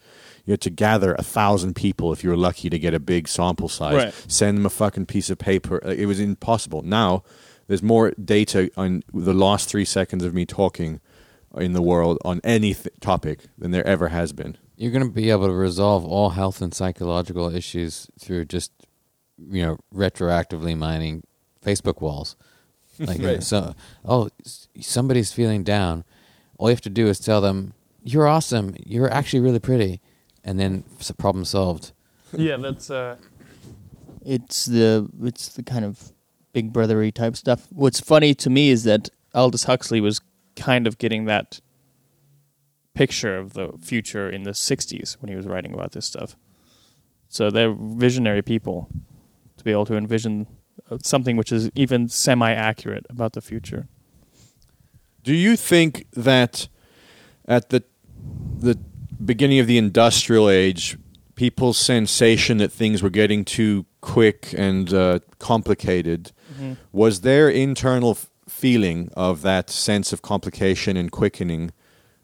you had to gather a thousand people if you were lucky to get a big sample size.
Right.
send them a fucking piece of paper. It was impossible. Now there's more data on the last three seconds of me talking in the world on any th- topic than there ever has been.
You're going to be able to resolve all health and psychological issues through just, you know, retroactively mining Facebook walls. Like,
Right.
so, oh, somebody's feeling down. All you have to do is tell them, "You're awesome. You're actually really pretty," and then it's a problem solved.
Yeah, that's. Uh, it's the it's the kind of big brothery type stuff. What's funny to me is that Aldous Huxley was kind of getting that picture of the future in the '60s when he was writing about this stuff. So they're visionary people to be able to envision uh, something which is even semi-accurate about the future.
Do you think that at the the beginning of the industrial age, people's sensation that things were getting too quick and uh, complicated Mm-hmm. was their internal f- feeling of that sense of complication and quickening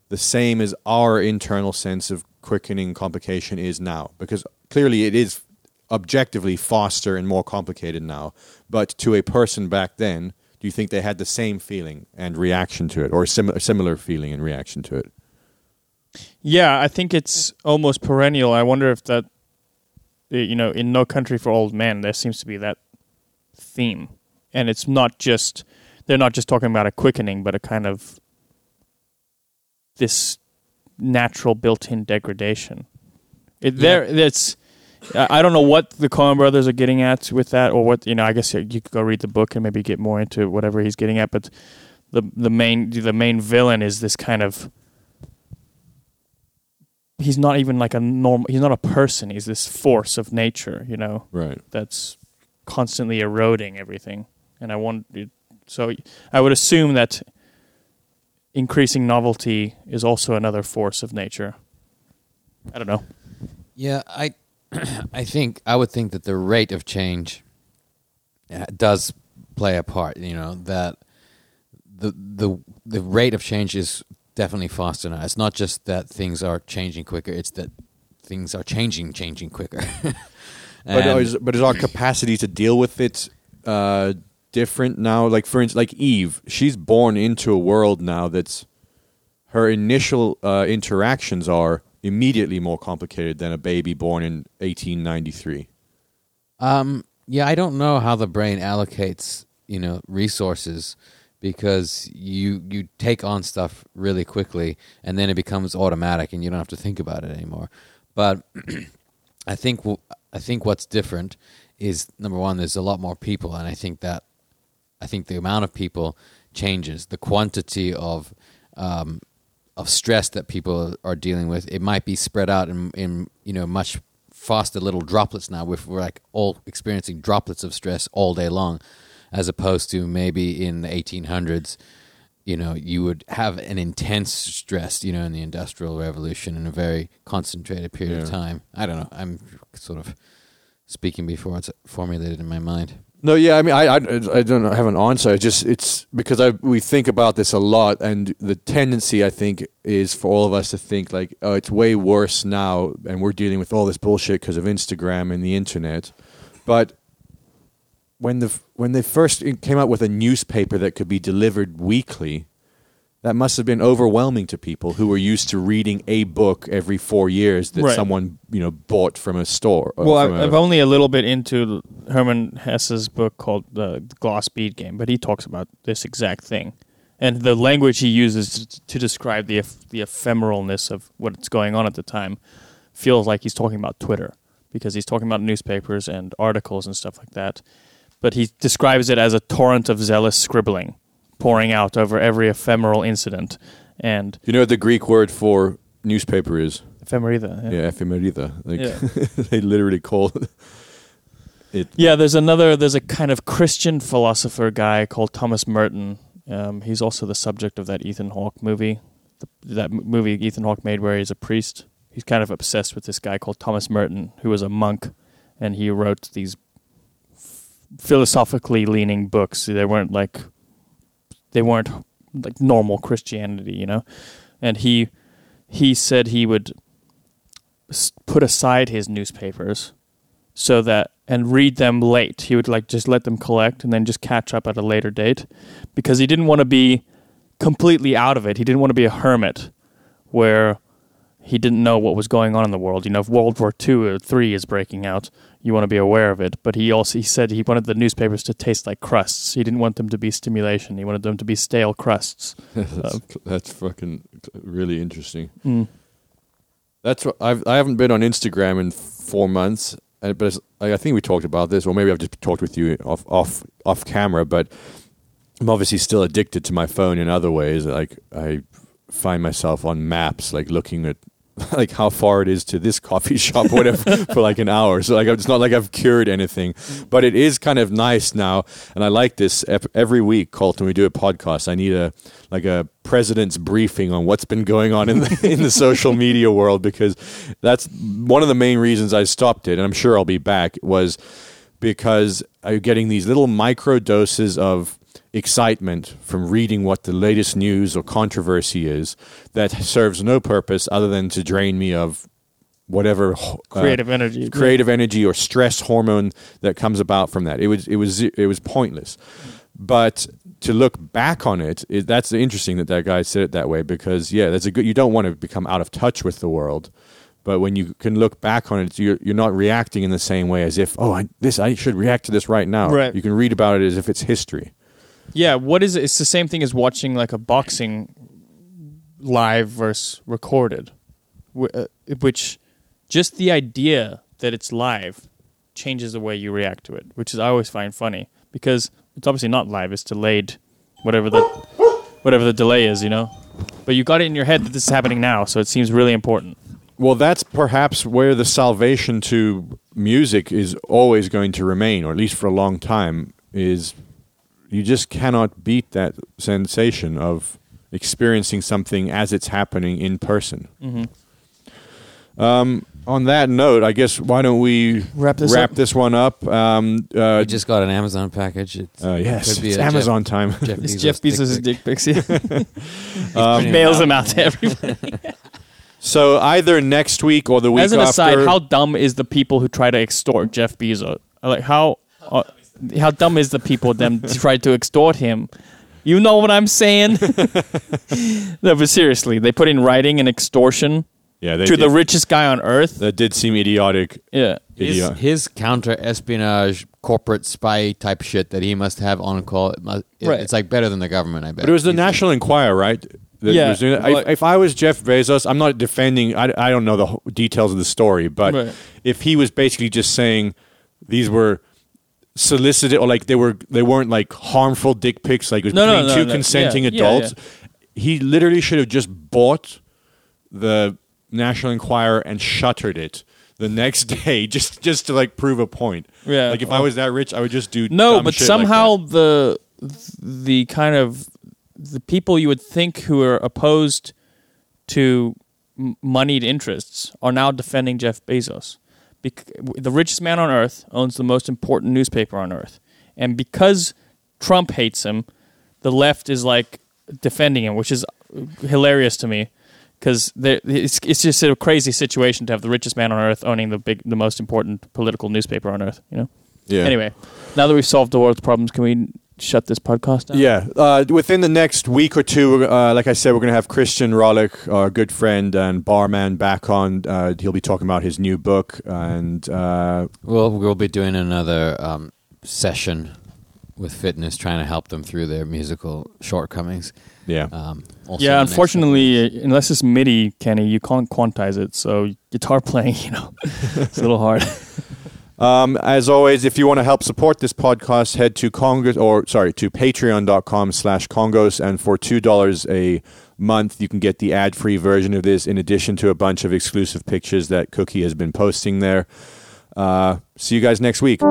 the same as our internal sense of quickening complication is now? Because clearly it is objectively faster and more complicated now. But to a person back then, do you think they had the same feeling and reaction to it, or a similar similar feeling and reaction to it?
Yeah, I think it's almost perennial. I wonder if that, you know, in No Country for Old Men, there seems to be that theme, and it's not just they're not just talking about a quickening, but a kind of this natural built-in degradation. It, There, it's. I don't know what the Coen brothers are getting at with that, or what you know. I guess you you could go read the book and maybe get more into whatever he's getting at. But the the main the main villain is this kind of he's not even like a normal. He's not a person. He's this force of nature. You know,
Right.
that's constantly eroding everything. And I want so I would assume that increasing novelty is also another force of nature. I don't know.
Yeah, I I think I would think that the rate of change uh, does play a part. You know that the the the rate of change is definitely faster now. It's not just that things are changing quicker; it's that things are changing, changing quicker.
But
And-
is, but is our capacity to deal with it uh, different now? Like for instance, like Eve, she's born into a world now that's her initial uh, interactions are immediately more complicated than a baby born in 1893.
Um, yeah, I don't know how the brain allocates, you know, resources because you you take on stuff really quickly and then it becomes automatic and you don't have to think about it anymore. But I think I think what's different is number one, there's a lot more people, and I think that I think the amount of people changes. The quantity of um, of stress that people are dealing with, it might be spread out in, in you know much faster little droplets now. If we're like all experiencing droplets of stress all day long, as opposed to maybe in the 1800s, you know, you would have an intense stress, you know, in the industrial revolution in a very concentrated period of time. I don't know. I'm sort of speaking before it's formulated in my mind.
No, yeah, I mean, I, I, I don't have an answer. I just it's because I we think about this a lot, and the tendency I think is for all of us to think like, oh, it's way worse now, and we're dealing with all this bullshit because of Instagram and the internet. But when the when they first came out with a newspaper that could be delivered weekly, that must have been overwhelming to people who were used to reading a book every four years that
Right.
someone you know bought from a store. or
Well,
a-
I'm only a little bit into Herman Hesse's book called The Glass Bead Game, but he talks about this exact thing. And the language he uses to, to describe the the ephemeralness of what's going on at the time feels like he's talking about Twitter because he's talking about newspapers and articles and stuff like that. But he describes it as a torrent of zealous scribbling pouring out over every ephemeral incident. And
you know what the Greek word for newspaper is?
ephemerida.
Yeah, ephemerida. Like
Yeah.
they literally call it.
Yeah, there's another. There's a kind of Christian philosopher guy called Thomas Merton. Um, he's also the subject of that Ethan Hawke movie, the, that movie Ethan Hawke made where he's a priest. He's kind of obsessed with this guy called Thomas Merton, who was a monk, and he wrote these f- philosophically leaning books. They weren't like they weren't like normal Christianity, you know. And he he said he would put aside his newspapers so that and read them late. He would like just let them collect and then just catch up at a later date because he didn't want to be completely out of it. He didn't want to be a hermit where he didn't know what was going on in the world. You know, if World War Two or three is breaking out, you want to be aware of it. But he also he said he wanted the newspapers to taste like crusts. He didn't want them to be stimulation. He wanted them to be stale crusts.
that's, that's fucking really interesting.
Mm.
That's what I've I haven't been on Instagram in four months, but it's, I I think we talked about this, or maybe I've just talked with you off off off camera. But I'm obviously still addicted to my phone in other ways. Like I find myself on maps, like looking at like how far it is to this coffee shop, whatever, for like an hour. So like it's not like I've cured anything, but it is kind of nice now, and I like this every week. Colton, we do a podcast. I need a like a president's briefing on what's been going on in the in the social media world because that's one of the main reasons I stopped it, and I'm sure I'll be back. Was because I'm getting these little micro doses of excitement from reading what the latest news or controversy is that serves no purpose other than to drain me of whatever uh,
Creative energy.
creative energy or stress hormone that comes about from that. It was it was it was pointless. But to look back on it, it that's interesting that that guy said it that way because yeah, that's a good. You don't want to become out of touch with the world, but when you can look back on it, you're you're not reacting in the same way as if oh I, this I should react to this right now.
Right.
You can read about it as if it's history.
Yeah, what is it? It's the same thing as watching like a boxing live versus recorded, uh, which just the idea that it's live changes the way you react to it, which is I always find funny because it's obviously not live; it's delayed, whatever the whatever the delay is, you know. But you got it in your head that this is happening now, so it seems really important.
well, that's perhaps where the salvation to music is always going to remain, or at least for a long time. Is you just cannot beat that sensation of experiencing something as it's happening in person.
Mm-hmm.
Um, on that note, I guess why don't we
Wrap this
wrap
up.
this one up? Um, uh,
we just got an Amazon package. It's,
uh, yes,
could be
it's
a
Amazon time.
Jeff, Jeff
It's Jeff
dick
Bezos' dick pics. Yeah.
Um,
Mails
much.
them out to everybody.
so either next week or the week
As an
after.
aside, how dumb is the people who try to extort Jeff Bezos? Like how uh, how dumb is the people them to try to extort him? You know what I'm saying? no, but seriously, they put in writing an extortion
yeah, they
to the richest guy on earth.
that did seem idiotic.
Yeah.
His,
Idiot.
his counter espionage corporate spy type shit that he must have on call. It must, it-
Right.
It's like better than the government, I bet.
But it was the
He's-
National Enquirer, right? that
Yeah,
was doing it.
well,
if, if I was Jeff Bezos, I'm not defending. I, I don't know the details of the story, but
Right.
if he was basically just saying these were solicited or like they were they weren't like harmful dick pics, like it was
No, no,
between
no,
two
no.
consenting
Yeah, yeah,
adults, he literally should have just bought the National Enquirer and shuttered it. The next day, just just to like prove a point.
Yeah.
Like if I was that rich, I would just do
No,
dumb
but
shit like
somehow the the kind of the people you would think who are opposed to m- moneyed interests are now defending Jeff Bezos. Bec- the richest man on earth owns the most important newspaper on earth, and because Trump hates him, the left is like defending him, which is uh, hilarious to me. Because it's it's just a crazy situation to have the richest man on earth owning the big the most important political newspaper on earth. You know.
yeah.
Anyway, now that we've solved the world's problems, can we shut this podcast down?
Yeah, uh, within the next week or two, uh, like I said, we're going to have Christian Rollick, our good friend and barman, back on. Uh, he'll be talking about his new book, and uh,
Well, we'll be doing another um, session with fitness, trying to help them through their musical shortcomings.
yeah,
Um, also
Yeah,
in the next
unfortunately, uh, unless it's MIDI, Kenny, you can't quantize it. So guitar playing, you know, it's a little hard.
Um, as always, if you want to help support this podcast, head to Kongos or sorry to patreon.com slash Kongos and for two dollars a month you can get the ad free version of this in addition to a bunch of exclusive pictures that Cookie has been posting there. Uh, see you guys next week.